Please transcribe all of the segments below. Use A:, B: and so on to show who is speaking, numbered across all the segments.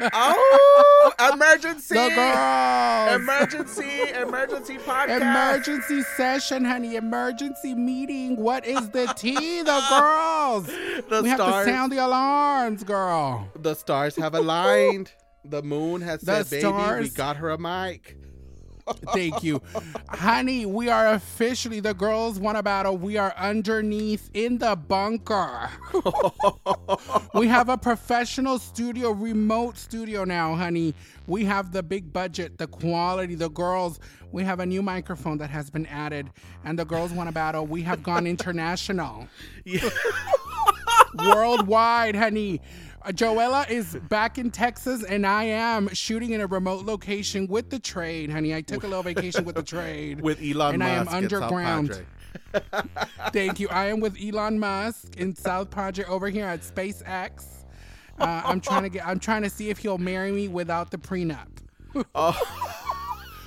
A: oh, emergency!
B: The girls.
A: Emergency! Emergency podcast.
B: Emergency session, honey. Emergency meeting. What is the tea? The girls.
A: The
B: we have to sound the alarms, girl.
A: the stars have aligned. The moon has
B: The
A: said, "Baby, we got her a mic."
B: Thank you. Honey, we are officially the girls want a battle. We are underneath in the bunker. we have a professional studio, remote studio now, honey. We have the big budget, the quality, the girls. We have a new microphone that has been added, and the girls want a battle. We have gone international,
A: Yeah.
B: worldwide, honey. Joella is back in Texas, and I am shooting in a remote location with the trade, honey. I took a little vacation with the trade.
A: With Elon
B: and I am
A: Musk and South
B: underground. Thank you. I am with Elon Musk in South Project over here at SpaceX. Uh, I'm trying to get. I'm trying to see if he'll marry me without the prenup.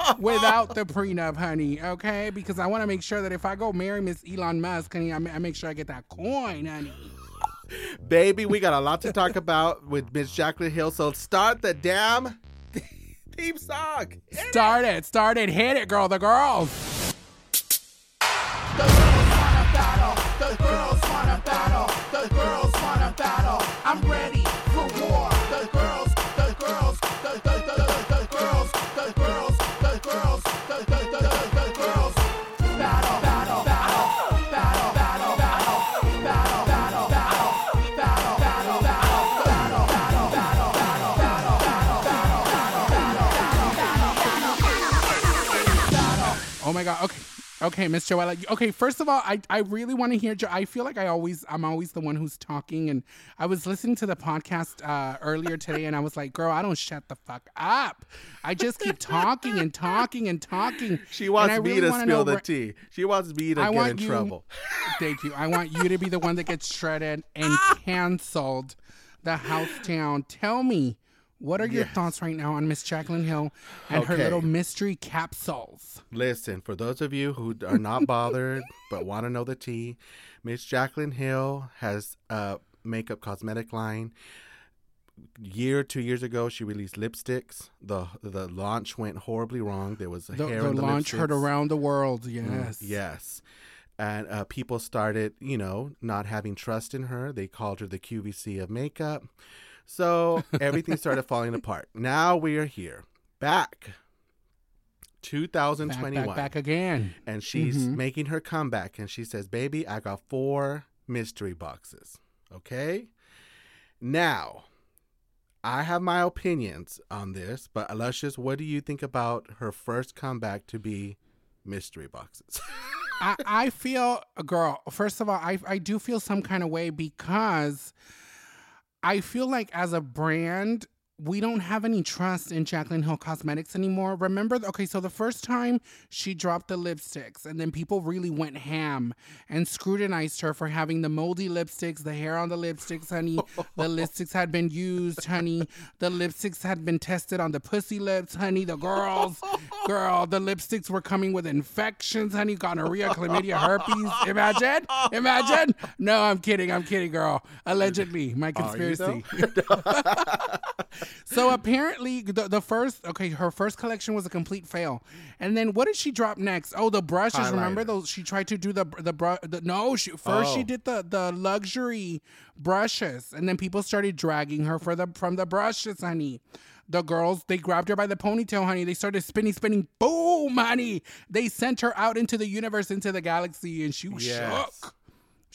B: without the prenup, honey. Okay, because I want to make sure that if I go marry Miss Elon Musk, honey, I, I make sure I get that coin, honey.
A: Baby, we got a lot to talk about with Miss Jaclyn Hill. So start the damn theme song.
B: Start it. Start it. Hit it, girl. The girls.
C: The girls wanna battle. The girls wanna battle. The girls wanna battle. I'm ready
B: god. Okay. Okay, Miss Joella. Okay, first of all, I, I really want to hear. Jo- I feel like I always I'm always the one who's talking, and I was listening to the podcast uh, earlier today, and I was like, "Girl, I don't shut the fuck up. I just keep talking and talking and talking."
A: She wants me
B: really
A: to spill the
B: where-
A: tea. She wants me to
B: I
A: get in
B: you-
A: trouble.
B: Thank you. I want you to be the one that gets shredded and canceled. The house town. Tell me, what are your
A: Yes.
B: thoughts right now on Miss Jaclyn Hill and her little mystery capsules?
A: Listen, for those of you who are not bothered but want to know the tea, Miss Jaclyn Hill has a makeup cosmetic line. Year two years ago, she released lipsticks. the The launch went horribly wrong. There was
B: The,
A: hair
B: the
A: the
B: launch heard around the world.
A: Mm,
B: Yes.
A: yes. And uh, people started, you know, not having trust in her. They called her the QVC of makeup. So everything started falling apart. Now we are here, back,
B: Back,
A: 2021
B: back, back again.
A: and she's
B: Mhm.
A: making her comeback and she says baby i got four mystery boxes okay now i have my opinions on this but Aluscious, what do you think about her first comeback to be mystery boxes
B: I, I feel, girl, first of all, I, I do feel some kind of way because I feel like as a brand, we don't have any trust in Jaclyn Hill Cosmetics anymore. Remember, okay, so the first time she dropped the lipsticks, and then people really went ham and scrutinized her for having the moldy lipsticks, the hair on the lipsticks, honey. the lipsticks had been used, honey. The lipsticks had been tested on the pussy lips, honey. The girls, girl, the lipsticks were coming with infections, honey. Gonorrhea, chlamydia, herpes. Imagine, imagine. No, I'm kidding. I'm kidding, girl. Allegedly, my conspiracy. So apparently, the, the first okay, her first collection was a complete fail, and then what did she drop next? Oh, the brushes. Remember those? She tried to do the the, brush. the no. She first she
A: Oh.
B: did the the luxury brushes, and then people started dragging her for the from the brushes, honey. The girls they grabbed her by the ponytail, honey. They started spinning, spinning. Boom, honey. They sent her out into the universe, into the galaxy, and she was
A: Yes.
B: shook.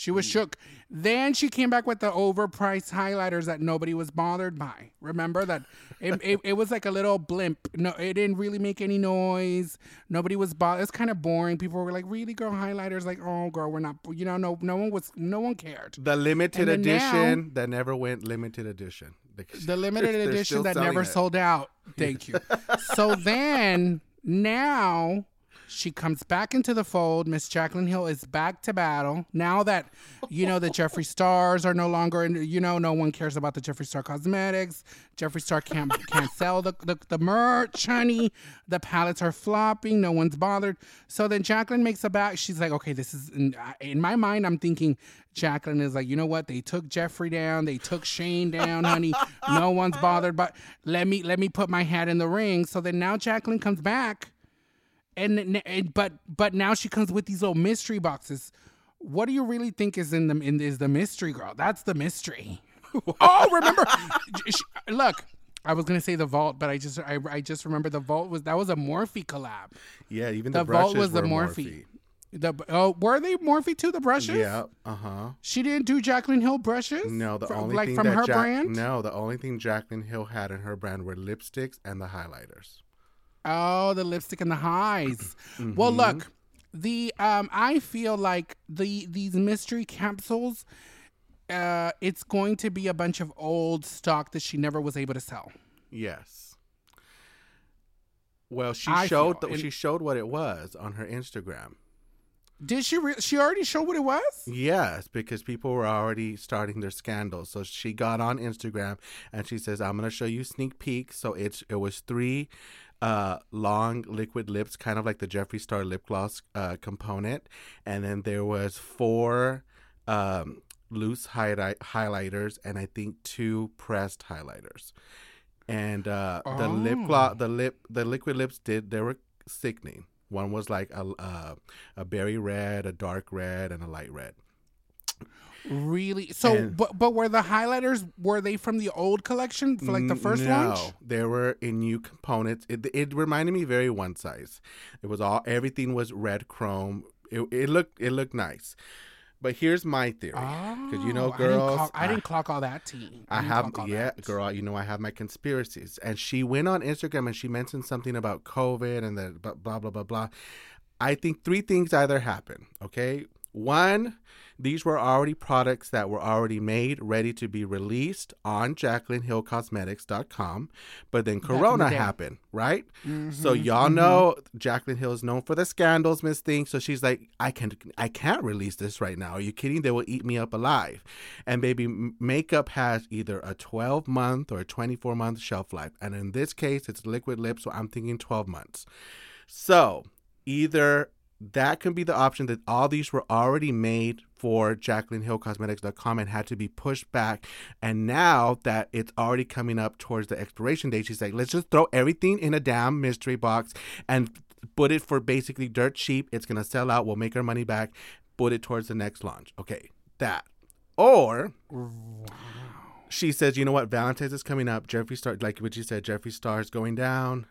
B: She was hmm. shook. Then she came back with the overpriced highlighters that nobody was bothered by. Remember that it, it, it was like a little blimp. No, it didn't really make any noise. Nobody was bothered. It's kind of boring. People were like, "Really, girl, highlighters?" Like, "Oh, girl, we're not." You know, no, no one was, no one cared.
A: the limited edition that never went limited edition
B: The limited edition that never
A: it.
B: sold out. Thank you. so then now She comes back into the fold. Miss Jaclyn Hill is back to battle. Now that you know the Jeffree Stars are no longer in, you know, no one cares about the Jeffree Star cosmetics. Jeffree Star can't can't sell the, the, the merch, honey. The palettes are flopping. No one's bothered. So then Jaclyn makes a back. She's like, okay, this is in, in my mind. I'm thinking Jaclyn is like, you know what? They took Jeffree down. They took Shane down, honey. No one's bothered. But let me let me put my hat in the ring. So then now Jaclyn comes back and, and but but now she comes with these little mystery boxes. What do you really think is in them? In is the mystery girl? That's the mystery. oh, remember? She- look, I was gonna say the vault, but I just I, I just remember the vault was that was a Morphe collab.
A: Yeah, even
B: The
A: the,
B: vault was the
A: were
B: Morphe. The The oh, were they Morphe too? The brushes?
A: Yeah, uh huh.
B: She didn't do Jaclyn Hill brushes.
A: No, the
B: From-
A: only
B: like
A: thing
B: from
A: that
B: her
A: Jack-
B: brand.
A: No, the only thing Jaclyn Hill had in her brand were lipsticks and the highlighters.
B: Oh, the lipstick and the highs.
A: Mm-hmm.
B: Well, look, the um, I feel like the these mystery capsules, uh, it's going to be a bunch of old stock that she never was able to sell.
A: Yes. Well, she
B: I
A: showed
B: feel-
A: the, she showed what it was on her Instagram.
B: Did she? Re- she already showed what it was.
A: Yes, because people were already starting their scandals. So she got on Instagram and she says, "I'm going to show you sneak peek." So it's it was three uh, long liquid lips, kind of like the Jeffree Star lip gloss uh, component, and then there was four um, loose highlight highlighters, and I think two pressed highlighters. And uh, the lip
B: Oh.
A: gloss, the lip, the liquid lips did they were sickening. One was like a uh, a berry red, a dark red, and a light red.
B: Really? So,
A: And-
B: but but were the highlighters were they from the old collection for like the first
A: no,
B: launch?
A: they were in new components. It, it reminded me very one size. It was all everything was red chrome. It, it looked it looked nice. But here's my theory, because you know,
B: Oh,
A: girls,
B: I didn't, clock, I didn't clock all that tea.
A: I
B: didn't
A: have yeah,
B: that.
A: girl. You know I have my conspiracies, and she went on Instagram and she mentioned something about COVID and the blah blah blah blah blah. I think three things either happen. Okay, one, these were already products that were already made, ready to be released on JaclynHillCosmetics.com, but then Corona
B: the
A: happened, right?
B: Mm-hmm,
A: So y'all know Jaclyn Hill is known for the scandals, Miss Thing. So she's like, I can, I can't release this right now. Are you kidding? They will eat me up alive. And baby, makeup has either a 12 month or a 24 month shelf life, and in this case, it's liquid lip. So I'm thinking 12 months. So either that can be the option that all these were already made for JaclynHillCosmetics.com and had to be pushed back. And now that it's already coming up towards the expiration date, she's like, let's just throw everything in a damn mystery box and put it for basically dirt cheap. It's going to sell out. We'll make our money back. Put it towards the next launch. Okay, that. Or she says, you know what, Valentine's is coming up. Jeffree Star, like what you said, Jeffree Star is going down.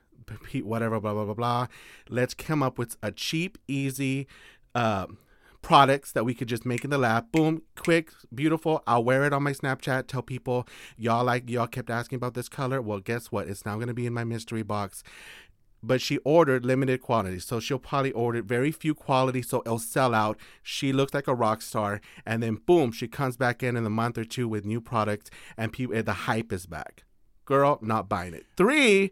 A: Whatever, blah blah blah blah. Let's come up with a cheap, easy uh, products that we could just make in the lab. Boom, quick, beautiful. I'll wear it on my Snapchat. Tell people y'all like y'all kept asking about this color. Well, guess what? It's now gonna be in my mystery box. But she ordered limited quantity, so she'll probably order very few quality, so it'll sell out. She looks like a rock star, and then boom, she comes back in in a month or two with new products, and people the hype is back. Girl, not buying it. Three,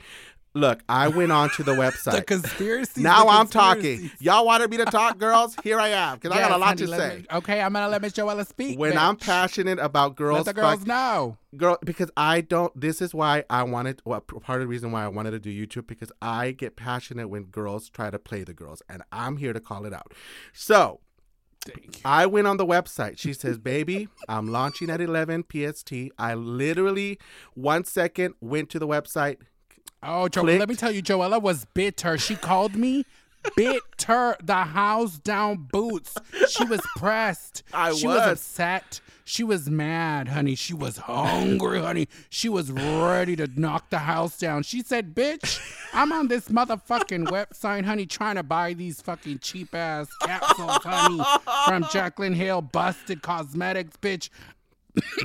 A: look, I went on to the
B: The
A: website.
B: conspiracy.
A: now I'm talking. Y'all wanted me to talk, girls? Here I am, because I got a lot to say.
B: okay, I'm gonna let Miss Joella speak.
A: When
B: bitch.
A: I'm passionate about girls,
B: let the girls
A: fuck-
B: know.
A: girl because i don't this is why i wanted what part of the reason why i wanted to do youtube because i get passionate when girls try to play the girls and i'm here to call it out so i went on the website she says baby i'm launching at 11 pst i literally one second went to the website
B: Oh, jo-
A: clicked.
B: let me tell you, Joella was bitter. She called me bitter. The house down boots. She was pressed.
A: I
B: she
A: was.
B: upset. She was mad, honey. She was hungry, honey. She was ready to knock the house down. She said, "Bitch, I'm on this motherfucking website, honey, trying to buy these fucking cheap ass capsules, honey, from Jaclyn Hill Busted Cosmetics, bitch.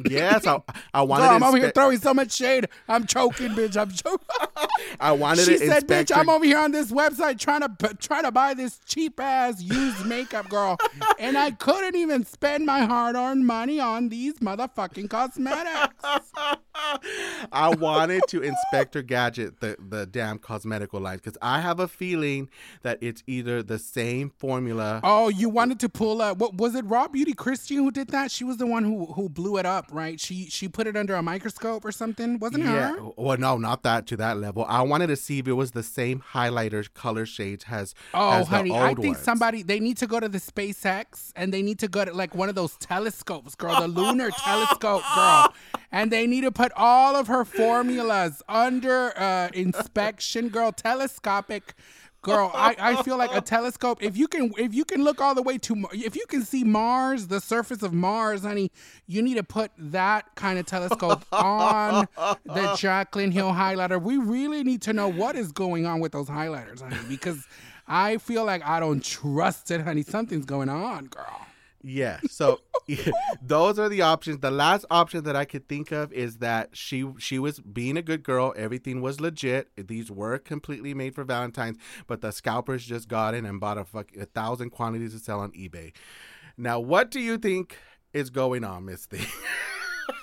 A: yes i, I wanted
B: Girl,
A: to
B: I'm over here throwing so much shade. I'm choking, bitch. I'm choking.
A: I wanted
B: She said, "Bitch,
A: her-
B: I'm over here on this website trying to p- try to buy this cheap ass used makeup, girl, and I couldn't even spend my hard earned money on these motherfucking cosmetics."
A: I wanted to inspect her gadget, the the damn cosmetical line, because I have a feeling that it's either the same formula.
B: Oh, you wanted to pull up? What was it? Raw Beauty Christian who did that? She was the one who who blew it up, right? She she put it under a microscope or something, wasn't it
A: Yeah.
B: her?
A: Well, no, not that to that level. I wanted to see if it was the same highlighter color shades as
B: Oh,
A: as
B: honey, I think
A: ones.
B: somebody they need to go to the SpaceX and they need to go to like one of those telescopes, girl, the lunar telescope, girl, and they need to put all of her formulas under uh, inspection, girl, telescopic. Girl, I, I feel like a telescope. If you can if you can look all the way to if you can see Mars, the surface of Mars, honey, you need to put that kind of telescope on the Jaclyn Hill highlighter. We really need to know what is going on with those highlighters, honey, because I feel like I don't trust it, honey. Something's going on, girl.
A: Yeah. So those are the options. The last option that I could think of is that she she was being a good girl. Everything was legit. These were completely made for Valentine's, but the scalpers just got in and bought a fuck a thousand quantities to sell on eBay. Now, what do you think is going on, Miss Thing?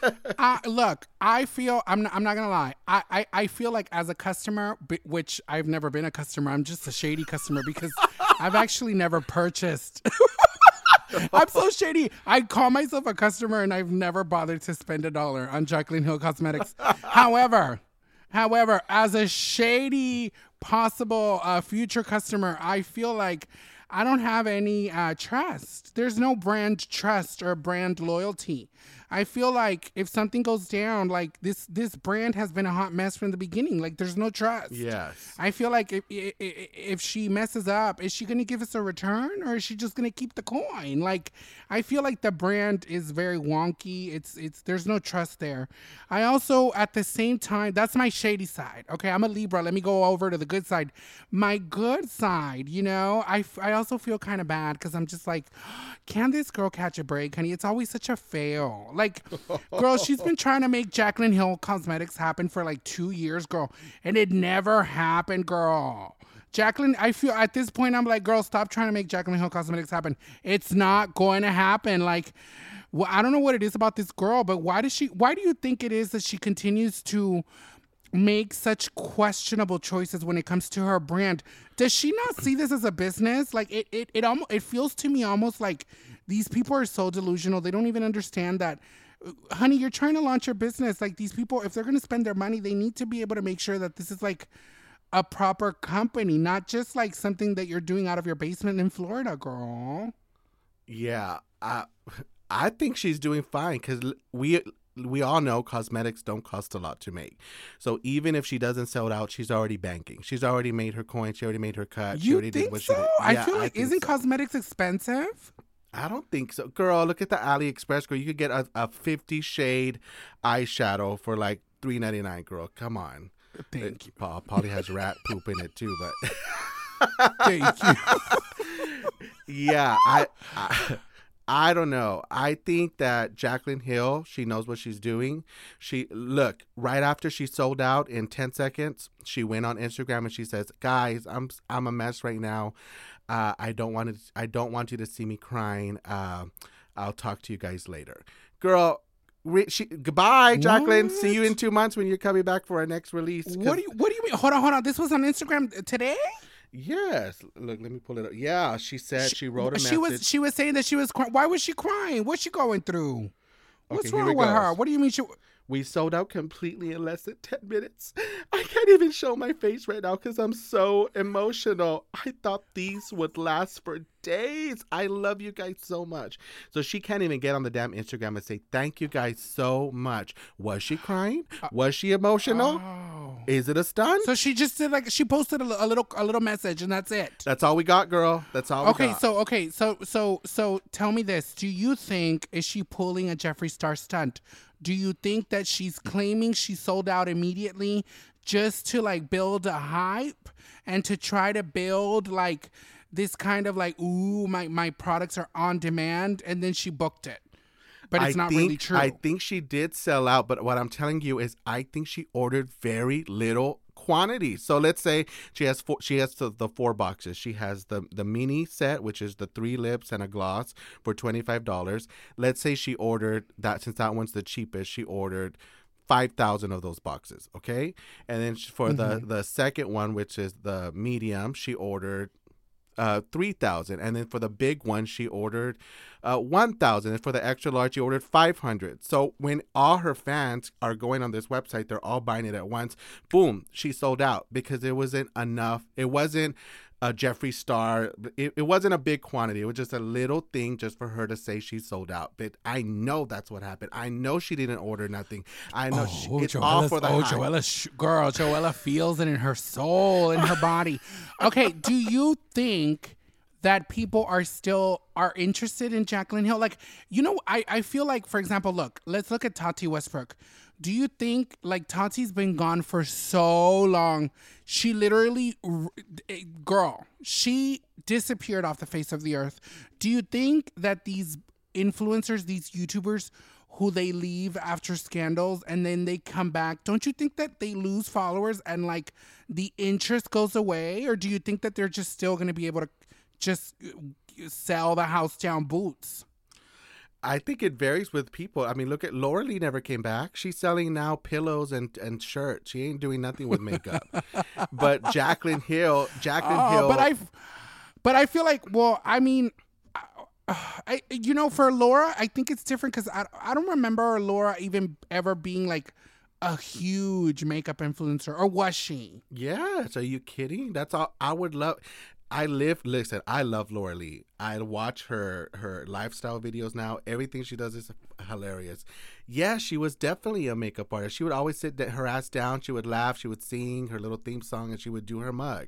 B: I, look, I feel I'm not, I'm not gonna lie. I, I, I feel like as a customer, b- which I've never been a customer. I'm just a shady customer because I've actually never purchased. I'm so shady. I call myself a customer and I've never bothered to spend a dollar on Jaclyn Hill Cosmetics. however, however, as a shady possible uh, future customer, I feel like I don't have any uh, trust. There's no brand trust or brand loyalty. I feel like if something goes down, like this, this brand has been a hot mess from the beginning. Like there's no trust.
A: yes.
B: I feel like if, if if she messes up, is she going to give us a return or is she just going to keep the coin? Like I feel like the brand is very wonky. It's it's there's no trust there. I also at the same time, that's my shady side. Okay, I'm a Libra. Let me go over to the good side. My good side, you know, I I also feel kind of bad cuz I'm just like can this girl catch a break, honey? It's always such a fail. Like, girl, she's been trying to make Jaclyn Hill Cosmetics happen for like two years, girl, and it never happened, girl. Jaclyn, I feel at this point, I'm like, girl, stop trying to make Jaclyn Hill Cosmetics happen. It's not going to happen. Like, well, I don't know what it is about this girl, but why does she? Why do you think it is that she continues to? Make such questionable choices when it comes to her brand. Does she not see this as a business? Like it it it almost it feels to me almost like these people are so delusional. They don't even understand that uh, honey, you're trying to launch your business. Like these people if they're going to spend their money, they need to be able to make sure that this is like a proper company, not just like something that you're doing out of your basement in Florida, girl.
A: Yeah. I I think she's doing fine because we we all know cosmetics don't cost a lot to make. So even if she doesn't sell it out, she's already banking. She's already made her coin. She already made her cut. she
B: You
A: already
B: think
A: did what
B: so?
A: she did.
B: I feel like
A: think
B: isn't
A: so.
B: cosmetics expensive?
A: I don't think so. Girl, look at the AliExpress girl. You could get a, a 50 shade eyeshadow for like three ninety nine. girl. Come on.
B: Thank you.
A: Paul probably has rat poop in it too, but
B: Thank you.
A: yeah, I, I I don't know. I think that Jaclyn Hill, she knows what she's doing. She look right after she sold out in ten seconds. She went on Instagram and she says, "Guys, I'm I'm a mess right now. Uh, I don't want to. I don't want you to see me crying. Uh, I'll talk to you guys later, girl." Re- she, goodbye, Jaclyn. See you in two months when you're coming back for our next release.
B: What do you What do you mean? Hold on, hold on. This was on Instagram today.
A: Yes. Look, let me pull it up. Yeah, she said she, wrote a message.
B: She was she was saying that she was crying. Why was she crying? What's she going through? What's
A: Okay,
B: wrong
A: it
B: with her? What do you mean she?
A: We sold out completely in less than 10 minutes. I can't even show my face right now because I'm so emotional. I thought these would last for days. I love you guys so much. So she can't even get on the damn Instagram and say, Thank you guys so much. Was she crying? Uh, Was she emotional?
B: Oh.
A: Is it a stunt?
B: So she just did like she posted a, a little a little message and that's it.
A: That's all we got, girl. That's all we
B: Okay,
A: got.
B: so okay, so so so tell me this: Do you think is she pulling a Jeffree Star stunt? Do you think that she's claiming she sold out immediately just to like build a hype and to try to build like this kind of like ooh my my products are on demand and then she booked it? but it's
A: I
B: not
A: think,
B: really true.
A: I think she did sell out, but what I'm telling you is, I think she ordered very little quantity. So let's say she has four, she has the, the four boxes. She has the the mini set, which is the three lips and a gloss for twenty five dollars. Let's say she ordered that since that one's the cheapest. She ordered. 5000 of those boxes okay and then for the mm-hmm. the second one which is the medium she ordered uh 3000 and then for the big one she ordered uh 1000 and for the extra large she ordered 500 so when all her fans are going on this website they're all buying it at once. Boom she sold out because it wasn't enough. It wasn't a Jeffree Star. It, it wasn't a big quantity. It was just a little thing just for her to say she sold out. But I know that's what happened. I know she didn't order nothing. I know she, oh, it's all
B: Joella's-
A: for the
B: oh,
A: hype.
B: Joella, sh- girl, Joella feels it in her soul, in her body. Okay, do you think that people are still are interested in Jaclyn Hill? Like, you know, I I feel like, for example, look, let's look at Tati Westbrook. Do you think like Tati's been gone for so long? She literally, eh, girl, she disappeared off the face of the earth. Do you think that these influencers, these YouTubers, who they leave after scandals and then they come back, don't you think that they lose followers and like the interest goes away? Or do you think that they're just still going to be able to just uh, sell the house down boots?
A: I think it varies with people. I mean, look at Laura Lee never came back. She's selling now pillows and, and shirts. She ain't doing nothing with makeup. but Jaclyn Hill, Jaclyn
B: Oh,
A: Hill,
B: but I, but I feel like, well, I mean, uh, I, you know, for Laura, I think it's different because I, I don't remember Laura even ever being like a huge makeup influencer, or was she?
A: Yes, are you kidding? That's all I would love. I live. Listen, I love Laura Lee. I watch her her lifestyle videos now. Everything she does is hilarious. Yeah, she was definitely a makeup artist. She would always sit her ass down. She would laugh. She would sing her little theme song, and she would do her mug.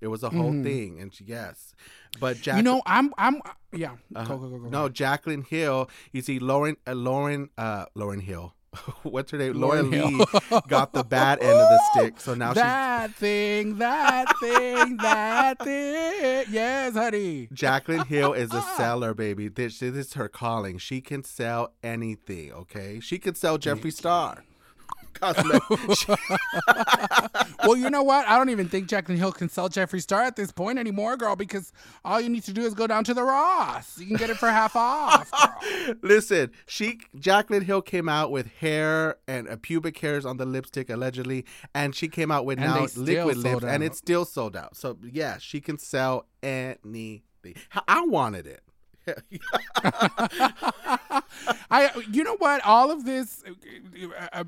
A: It was a whole thing, and she, yes, but Jack,
B: You know, I'm, I'm, yeah. Go, go, go, go.
A: no Jaclyn Hill. You see, Lauren, uh, Lauren, uh, Lauren Hill. What's her name? Laura Lee got the bad end of the stick, so now she's
B: that thing, that thing, that thing. Yes, honey.
A: Jaclyn Hill is a seller, baby. This, this is her calling. She can sell anything, okay? She could sell Jeffree Star. Cosmetic.
B: Well, you know what? I don't even think Jaclyn Hill can sell Jeffree Star at this point anymore, girl, because all you need to do is go down to the Ross. You can get it for half off, girl.
A: Listen, she Jaclyn Hill came out with hair and uh, pubic hairs on the lipstick allegedly, and she came out with
B: And
A: now liquid lips, and
B: out.
A: it's still sold out. So yeah, she can sell anything. I wanted it.
B: I, you know what? All of this uh, uh,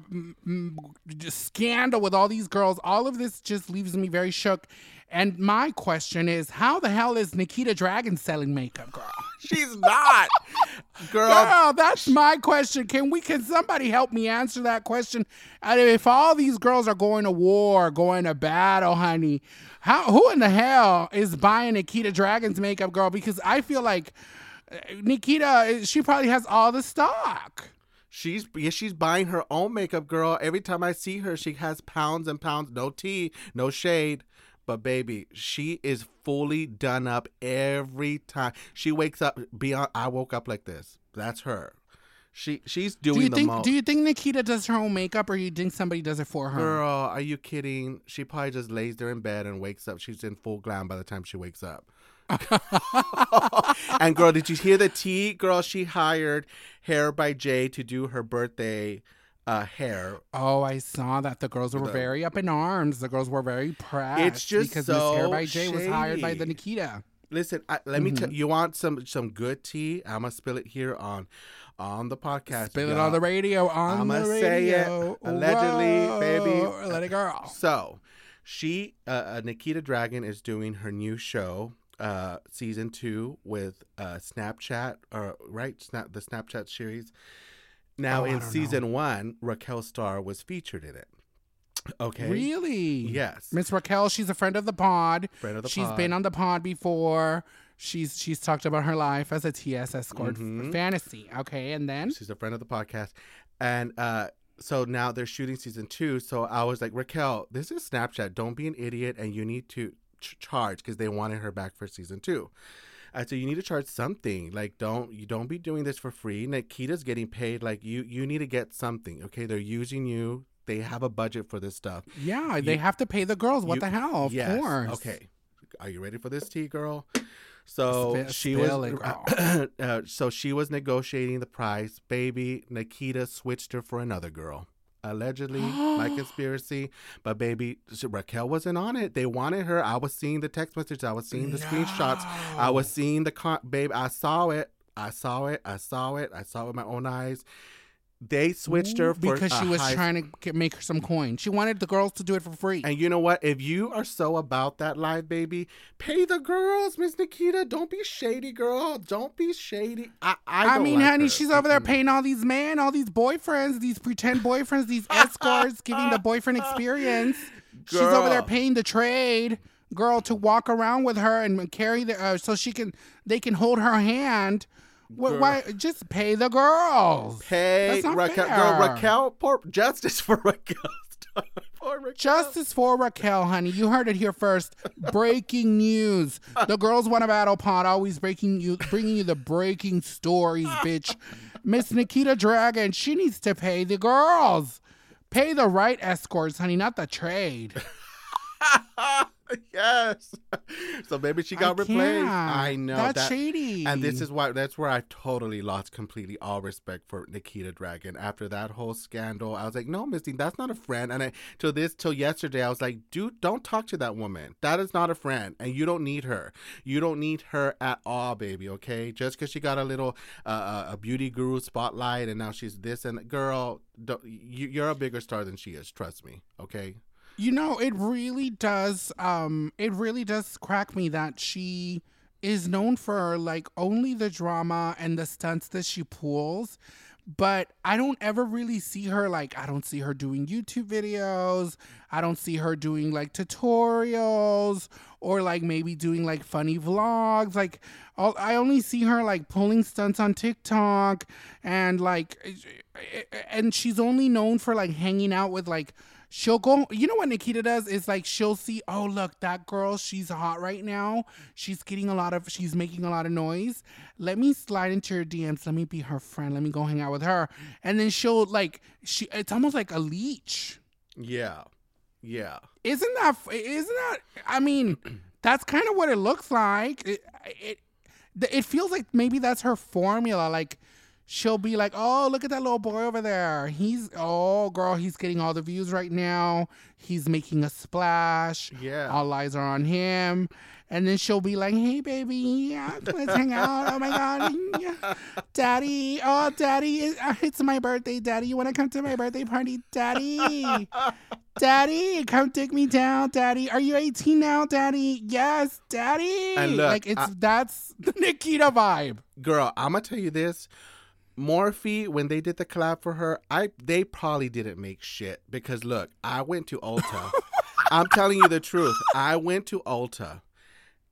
B: just scandal with all these girls, all of this just leaves me very shook. And my question is, how the hell is Nikita Dragun selling makeup, girl?
A: She's not, girl.
B: Girl, that's my question. Can we? Can somebody help me answer that question? And if all these girls are going to war, going to battle, honey, how? Who in the hell is buying Nikita Dragun's makeup, girl? Because I feel like uh, Nikita, she probably has all the stock.
A: She's yeah, she's buying her own makeup, girl. Every time I see her, she has pounds and pounds. No tea, no shade. But baby, she is fully done up every time. She wakes up beyond I woke up like this. That's her. She she's doing
B: Do you
A: the
B: think?
A: most.
B: Do you think Nikita does her own makeup, or you think somebody does it for her?
A: Girl, are you kidding? She probably just lays there in bed and wakes up. She's in full glam by the time she wakes up. and girl, did you hear the tea? Girl, she hired Hair by Jay to do her birthday uh, hair.
B: Oh, I saw that. The girls were
A: The-
B: very up in arms. The girls were very proud.
A: It's just
B: because
A: so
B: Miss Hair by Jay was hired by the. Nikita.
A: Listen, I, let me tell you want some some good tea? I'm gonna spill it here on on the podcast.
B: Spill it
A: y'all.
B: on the radio. On
A: I'ma
B: the
A: say it.
B: radio.
A: Allegedly,
B: Whoa,
A: baby.
B: Let it go.
A: So, she uh, uh, Nikita Dragun is doing her new show, uh, season two with uh, Snapchat, or right, Snap the Snapchat series. Now
B: Oh,
A: in season one, Raquel Starr was featured in it. Okay.
B: Really?
A: Yes.
B: Miss Raquel, she's a friend of the pod.
A: Friend of the
B: She's
A: pod.
B: been on the pod before. She's she's talked about her life as a TS escort
A: Mhm.
B: fantasy. Okay, and then
A: She's a friend of the podcast. And uh so now they're shooting season two. So I was like, Raquel, this is Snapchat. Don't be an idiot and you need to ch- charge because they wanted her back for season two. I said you need to charge something. Like don't you don't be doing this for free. Nikita's getting paid. Like you you need to get something. Okay, they're using you. They have a budget for this stuff.
B: Yeah, they have to pay the girls. What
A: You-
B: the hell? Of
A: Yes.
B: course.
A: Okay. Are you ready for this tea, girl? So
B: Spill-
A: she was uh, so she was negotiating the price. Baby, Nikita switched her for another girl. Allegedly, my conspiracy. But baby, Raquel wasn't on it. They wanted her. I was seeing the text messages. I was seeing the screenshots. I was seeing the con- babe. I saw it. I saw it. I saw it. I saw it with my own eyes. They switched her for
B: because she was
A: high-
B: trying to make her some coin. She wanted the girls to do it for free.
A: And you know what? If you are so about that live, baby, pay the girls, Miss Nikita. Don't be shady, girl. Don't be shady. I, I,
B: I mean,
A: like
B: honey,
A: her.
B: she's over there paying all these men, all these boyfriends, these pretend boyfriends, these escorts, giving the boyfriend experience. She's over there paying the trade girl to walk around with her and carry the uh, so she can they can hold her hand. Wh- Why just pay the girls?
A: Pay Raquel. Girl, Raquel, poor justice for Raquel. poor Raquel.
B: Justice for Raquel, honey. You heard it here first. Breaking news. The girls want a battle pod. Always breaking you, bringing you the breaking stories, bitch. Miss Nikita Dragun. She needs to pay the girls. Pay the right escorts, honey, not the trade.
A: yes. So maybe she got
B: I
A: replaced. I know
B: That's
A: that.
B: shady.
A: And this is why that's where I totally lost completely all respect for Nikita Dragun. After that whole scandal, I was like, no, Misty, that's not a friend. And I till this till yesterday, I was like, dude, don't talk to that woman. That is not a friend, and you don't need her. You don't need her at all, baby. Okay, just because she got a little uh, uh, a beauty guru spotlight, and now she's this and girl, don't, you, you're a bigger star than she is. Trust me. Okay.
B: You know, it really does um it really does crack me that she is known for like only the drama and the stunts that she pulls. But I don't ever really see her like I don't see her doing YouTube videos. I don't see her doing like tutorials or like maybe doing like funny vlogs. Like all, I only see her like pulling stunts on TikTok and like eh, eh, eh, and she's only known for like hanging out with like she'll go you know what nikita does? Is like she'll see oh look that girl she's hot right now. She's getting a lot of she's making a lot of noise. Let me slide into her dms let me be her friend. Let me go hang out with her. And then she'll like she it's almost like a leech.
A: Yeah. Yeah.
B: isn't that isn't that i mean that's kind of what it looks like. It, it it feels like maybe that's her formula. Like she'll be like oh look at that little boy over there he's oh girl he's getting all the views right now he's making a splash
A: Yeah.
B: all eyes are on him and then she'll be like hey baby yeah, let's hang out oh my god daddy oh daddy uh, it's my birthday daddy you want to come to my birthday party daddy Daddy, come take me down, Daddy. Are you 18 now, Daddy? Yes, Daddy.
A: And look,
B: like it's
A: I-
B: that's the Nikita vibe.
A: girl, I'm gonna tell you this. Morphe, when they did the collab for her, I they probably didn't make shit because look, I went to Ulta. I'm telling you the truth. I went to Ulta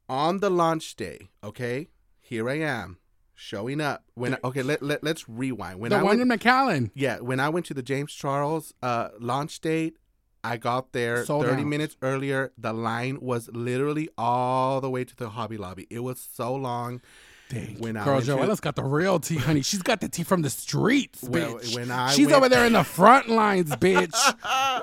A: on the launch day. Okay, here I am showing up. When okay, let, let let's rewind. When
B: the
A: I
B: one
A: went,
B: in McAllen.
A: yeah, when I went to the James Charles uh, launch date, I got there
B: Sold
A: 30
B: out.
A: minutes earlier. The line was literally all the way to the Hobby Lobby. It was so long.
B: Dang.
A: When
B: Girl, Joella's got the real tea, honey. She's got the tea from the streets,
A: Well,
B: bitch.
A: when I
B: She's
A: went-
B: over there in the front lines, bitch.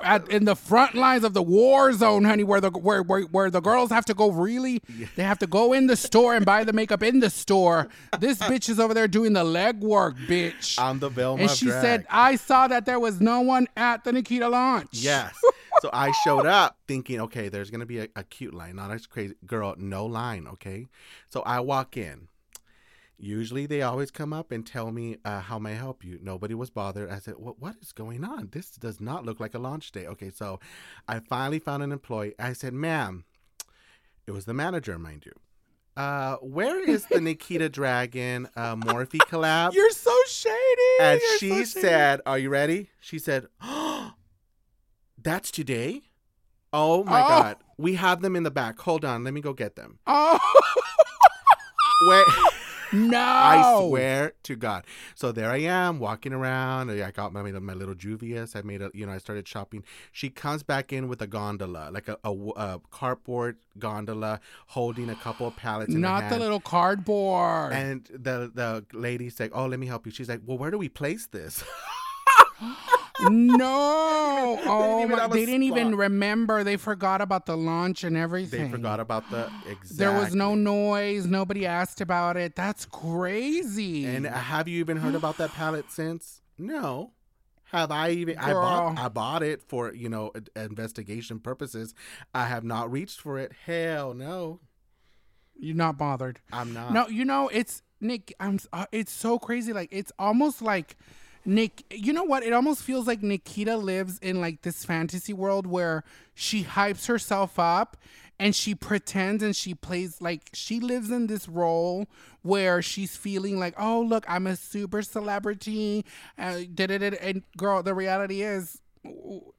B: At, in the front lines of the war zone, honey, where the where, where where the girls have to go really, they have to go in the store and buy the makeup in the store. This bitch is over there doing the leg work, bitch.
A: on the Velma
B: and she
A: drag.
B: said, "I saw that there was no one at the Nikita launch."
A: yes. so I showed up thinking, okay, there's gonna be a, a cute line, not as crazy girl, no line, okay. So I walk in. Usually they always come up and tell me uh, how may I help you. Nobody was bothered. I said, what what is going on? This does not look like a launch day. Okay, so I finally found an employee. I said, ma'am, it was the manager, mind you. Uh, where is the Nikita Dragun uh, Morphe collab?
B: You're so shady.
A: And
B: You're
A: she
B: so shady.
A: said, Are you ready? She said, oh, That's today? Oh my
B: Oh.
A: God. We have them in the back. Hold on. Let me go get them.
B: "Oh,
A: Wait.
B: No.
A: I swear to God. So there I am walking around. I got my my little Juvias. I made a you know I started shopping. She comes back in with a gondola, like a, a, a cardboard gondola, holding a couple of pallets.
B: Not the little cardboard.
A: And the the lady said, "Oh, let me help you." She's like, "Well, where do we place this?"
B: no. Oh, my, they didn't even remember. They forgot about the launch and everything.
A: they forgot about the exact.
B: There was no noise. Nobody asked about it. That's crazy.
A: And have you even heard about that palette since? No. Have I even? I bought. I bought it for you know investigation purposes. I have not reached for it. Hell no,
B: You're not bothered.
A: I'm not.
B: No, you know it's Nick. I'm. Uh, it's so crazy. Like it's almost like Nick. You know what? It almost feels like Nikita lives in like this fantasy world where she hypes herself up and she pretends and she plays like she lives in this role where she's feeling like, oh look, I'm a super celebrity. Uh, and girl, the reality is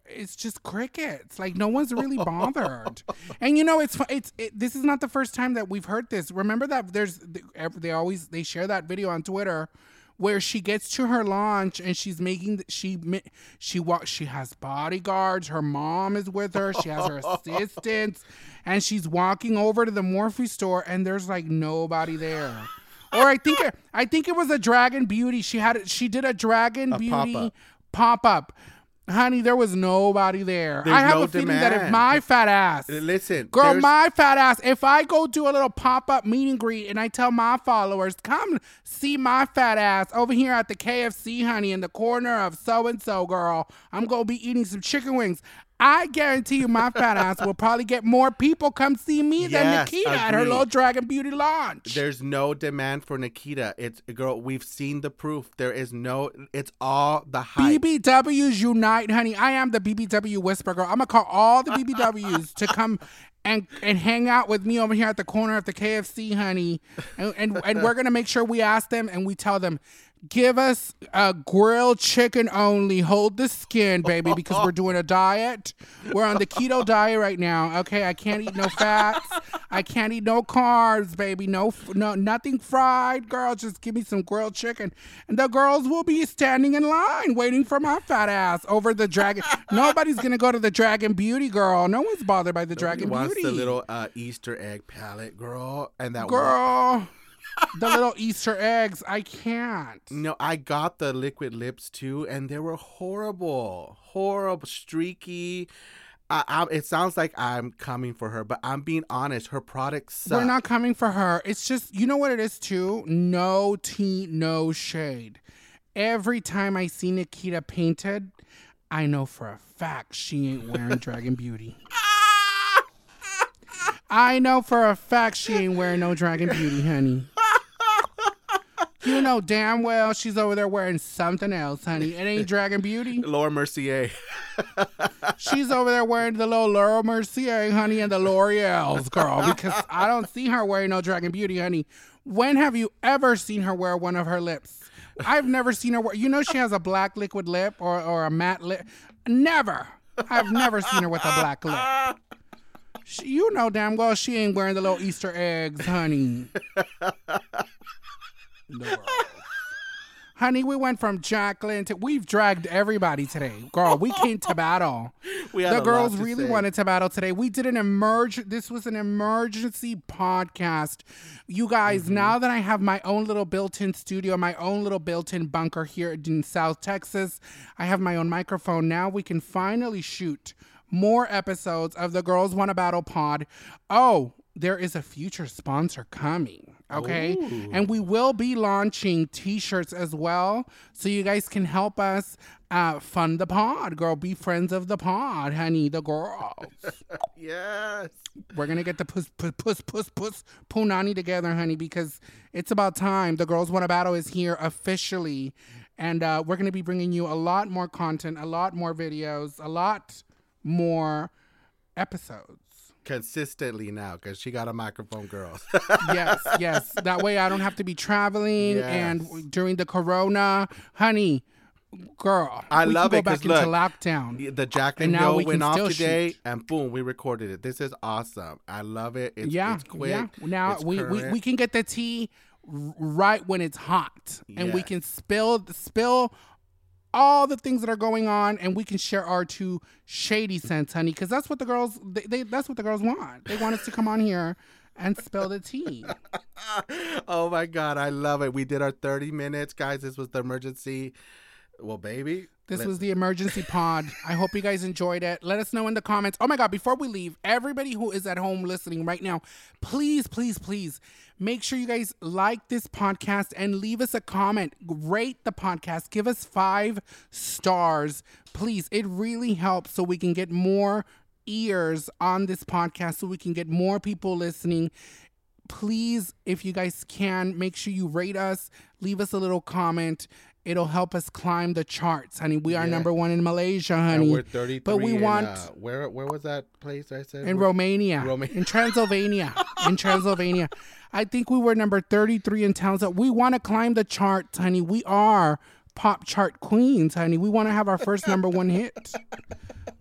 B: it's just crickets. Like no one's really bothered. and you know, it's it's it, this is not the first time that we've heard this. Remember that there's they always they share that video on Twitter where she gets to her launch and she's making the- she she walks she has bodyguards. Her mom is with her. She has her assistants. And she's walking over to the morphe store and there's like nobody there. Or i think it, i think it was a dragun beauty. She had she did a dragun beauty
A: pop-up.
B: pop up honey there was nobody there.
A: There's
B: i have
A: no
B: a feeling that if my fat ass
A: Listen,
B: Girl,
A: there's-
B: my fat ass, if I go do a little pop up meet and greet and I tell my followers, come see my fat ass over here at the KFC, honey, in the corner of so and so, girl, I'm going to be eating some chicken wings. I guarantee you my fat ass will probably get more people come see me than
A: Yes,
B: Nikita at her little Dragun Beauty launch.
A: There's no demand for Nikita. It's girl. We've seen the proof. There is no. It's all the hype.
B: BBWs unite, honey. I am the BBW whisper girl. I'm gonna call all the BBWs to come and and hang out with me over here at the corner of the KFC, honey. And and, and we're gonna make sure we ask them and we tell them. Give us a grilled chicken only. Hold the skin, baby, because we're doing a diet. We're on the keto diet right now. Okay, I can't eat no fats. I can't eat no carbs, baby. No, no, nothing fried, girl. Just give me some grilled chicken, and the girls will be standing in line waiting for my fat ass over the dragon. Nobody's gonna go to the Dragun Beauty, girl. No one's bothered by the
A: Nobody
B: Dragon
A: wants The little uh, Easter egg palette, girl, and that
B: girl. the little Easter eggs. I can't.
A: No, I got the liquid lips too, and they were horrible, horrible, streaky. I, I, it sounds like I'm coming for her, but I'm being honest. Her products suck.
B: We're not coming for her. It's just, you know what it is too? No tea, no shade. Every time I see Nikita painted, I know for a fact she ain't wearing Dragun Beauty. I know for a fact she ain't wearing no Dragun Beauty, honey. You know damn well she's over there wearing something else, honey. It ain't Dragun Beauty.
A: Laura Mercier.
B: She's over there wearing the little Laura Mercier, honey, and the L'Oreal's, girl, because I don't see her wearing no Dragun Beauty, honey. When have you ever seen her wear one of her lips? I've never seen her wear. You know she has a black liquid lip or, or a matte lip. Never. I've never seen her with a black lip. She, you know damn well she ain't wearing the little Easter eggs, honey. No. Honey, we went from Jaclyn to we've dragged everybody today. Girl, we came to battle.
A: We had a
B: The girls really
A: say.
B: wanted to battle today. We did an emerge this was an emergency podcast. You guys,
A: Mm-hmm.
B: now that I have my own little built-in studio, my own little built-in bunker here in South Texas, I have my own microphone. Now we can finally shoot more episodes of the Girls Wanna Battle pod. Oh, there is a future sponsor coming. Okay. And we will be launching t shirts as well. So you guys can help us uh, fund the pod, girl. Be friends of the pod, honey. The girls.
A: Yes.
B: We're going to get the puss, puss, puss, puss, puss, punani together, honey, because it's about time. The Girls Want to Battle is here officially. And uh, we're going to be bringing you a lot more content, a lot more videos, a lot more episodes.
A: Consistently now, because she got a microphone, girl
B: yes, yes. That way I don't have to be traveling
A: Yes.
B: and during the corona, honey, girl.
A: I love it,
B: go
A: 'cause
B: back into
A: look,
B: lockdown.
A: the Jaclyn
B: And now we
A: went off today,
B: shoot.
A: and boom, we recorded it. This is awesome. I love it. It's,
B: yeah,
A: it's quick.
B: yeah. Now we, we
A: current.
B: we can get the tea right when it's hot, and we can spill spill all the things that are going on, and we can share our two shady scents, honey, because that's what the girls they, they that's what the girls want. They want us to come on here and spill the tea.
A: oh my god, I love it. We did our 30 minutes, guys. This was the emergency. Well, baby.
B: This was the emergency pod. I hope you guys enjoyed it. Let us know in the comments. Oh my God, before we leave, everybody who is at home listening right now, please, please, please make sure you guys like this podcast and leave us a comment. Rate the podcast. Give us five stars. Please. It really helps so we can get more ears on this podcast, so we can get more people listening please, if you guys can, make sure you rate us, leave us a little comment. It'll help us climb the charts, honey. We are
A: Yeah.
B: number one in Malaysia,
A: and
B: honey.
A: we're 33
B: but we
A: in,
B: want
A: uh, where where was that place I said?
B: in Romania,
A: Romania.
B: in Transylvania, in Transylvania. I think we were number 33 in towns. that We want to climb the charts, honey. We are pop chart queens, honey. We want to have our first number one hit.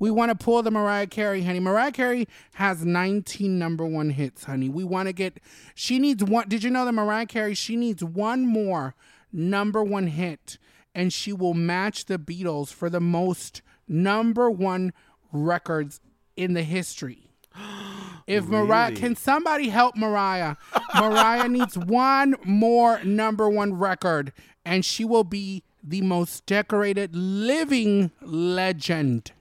B: We want to pull the Mariah Carey, honey. Mariah Carey has 19 number one hits, honey. We want to get, she needs one. Did you know that Mariah Carey, she needs one more number one hit and she will match the Beatles for the most number one records in the history. If Mariah, can somebody help Mariah? Mariah needs one more number one record, and she will be the most decorated living legend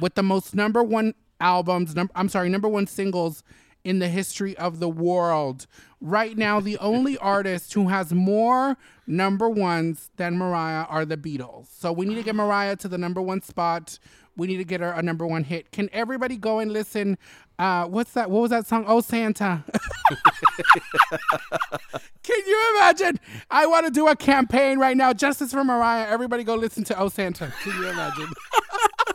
B: with the most number one albums. Num- I'm sorry, number one singles in the history of the world. Right now, the only artist who has more number ones than Mariah are the Beatles. So we need to get Mariah to the number one spot. We need to get her a number one hit. Can everybody go and listen? Uh, what's that? What was that song? Oh, Santa. Can you imagine? I want to do a campaign right now. Justice for Mariah. Everybody go listen to Oh Santa. Can you imagine?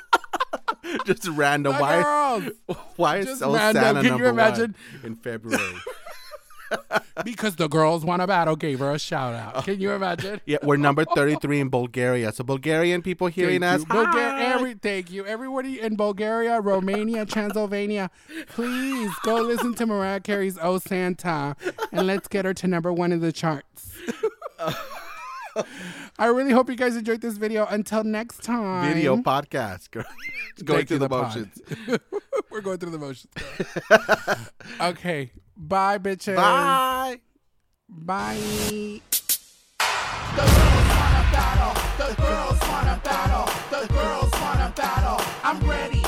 A: just random.
B: The
A: why?
B: girls.
A: Why is
B: Just
A: so
B: random.
A: Santa
B: Can you imagine?
A: in February?
B: Because the girls want a battle gave her a shout out. Oh. Can you imagine?
A: yeah, we're number 33 in Bulgaria. So Bulgarian people hearing
B: Thank
A: us,
B: you. Every, thank you. Everybody in Bulgaria, Romania, Transylvania, please go listen to Mariah Carey's Oh Santa and let's get her to number one in the charts. I really hope you guys enjoyed this video. Until next time.
A: video podcast. girl. Going
B: Thank
A: through the
B: the
A: motions.
B: We're going through the motions. okay. Bye, bitches.
A: Bye.
B: Bye.
C: The girls wanna battle. The girls wanna battle. The girls wanna battle. I'm ready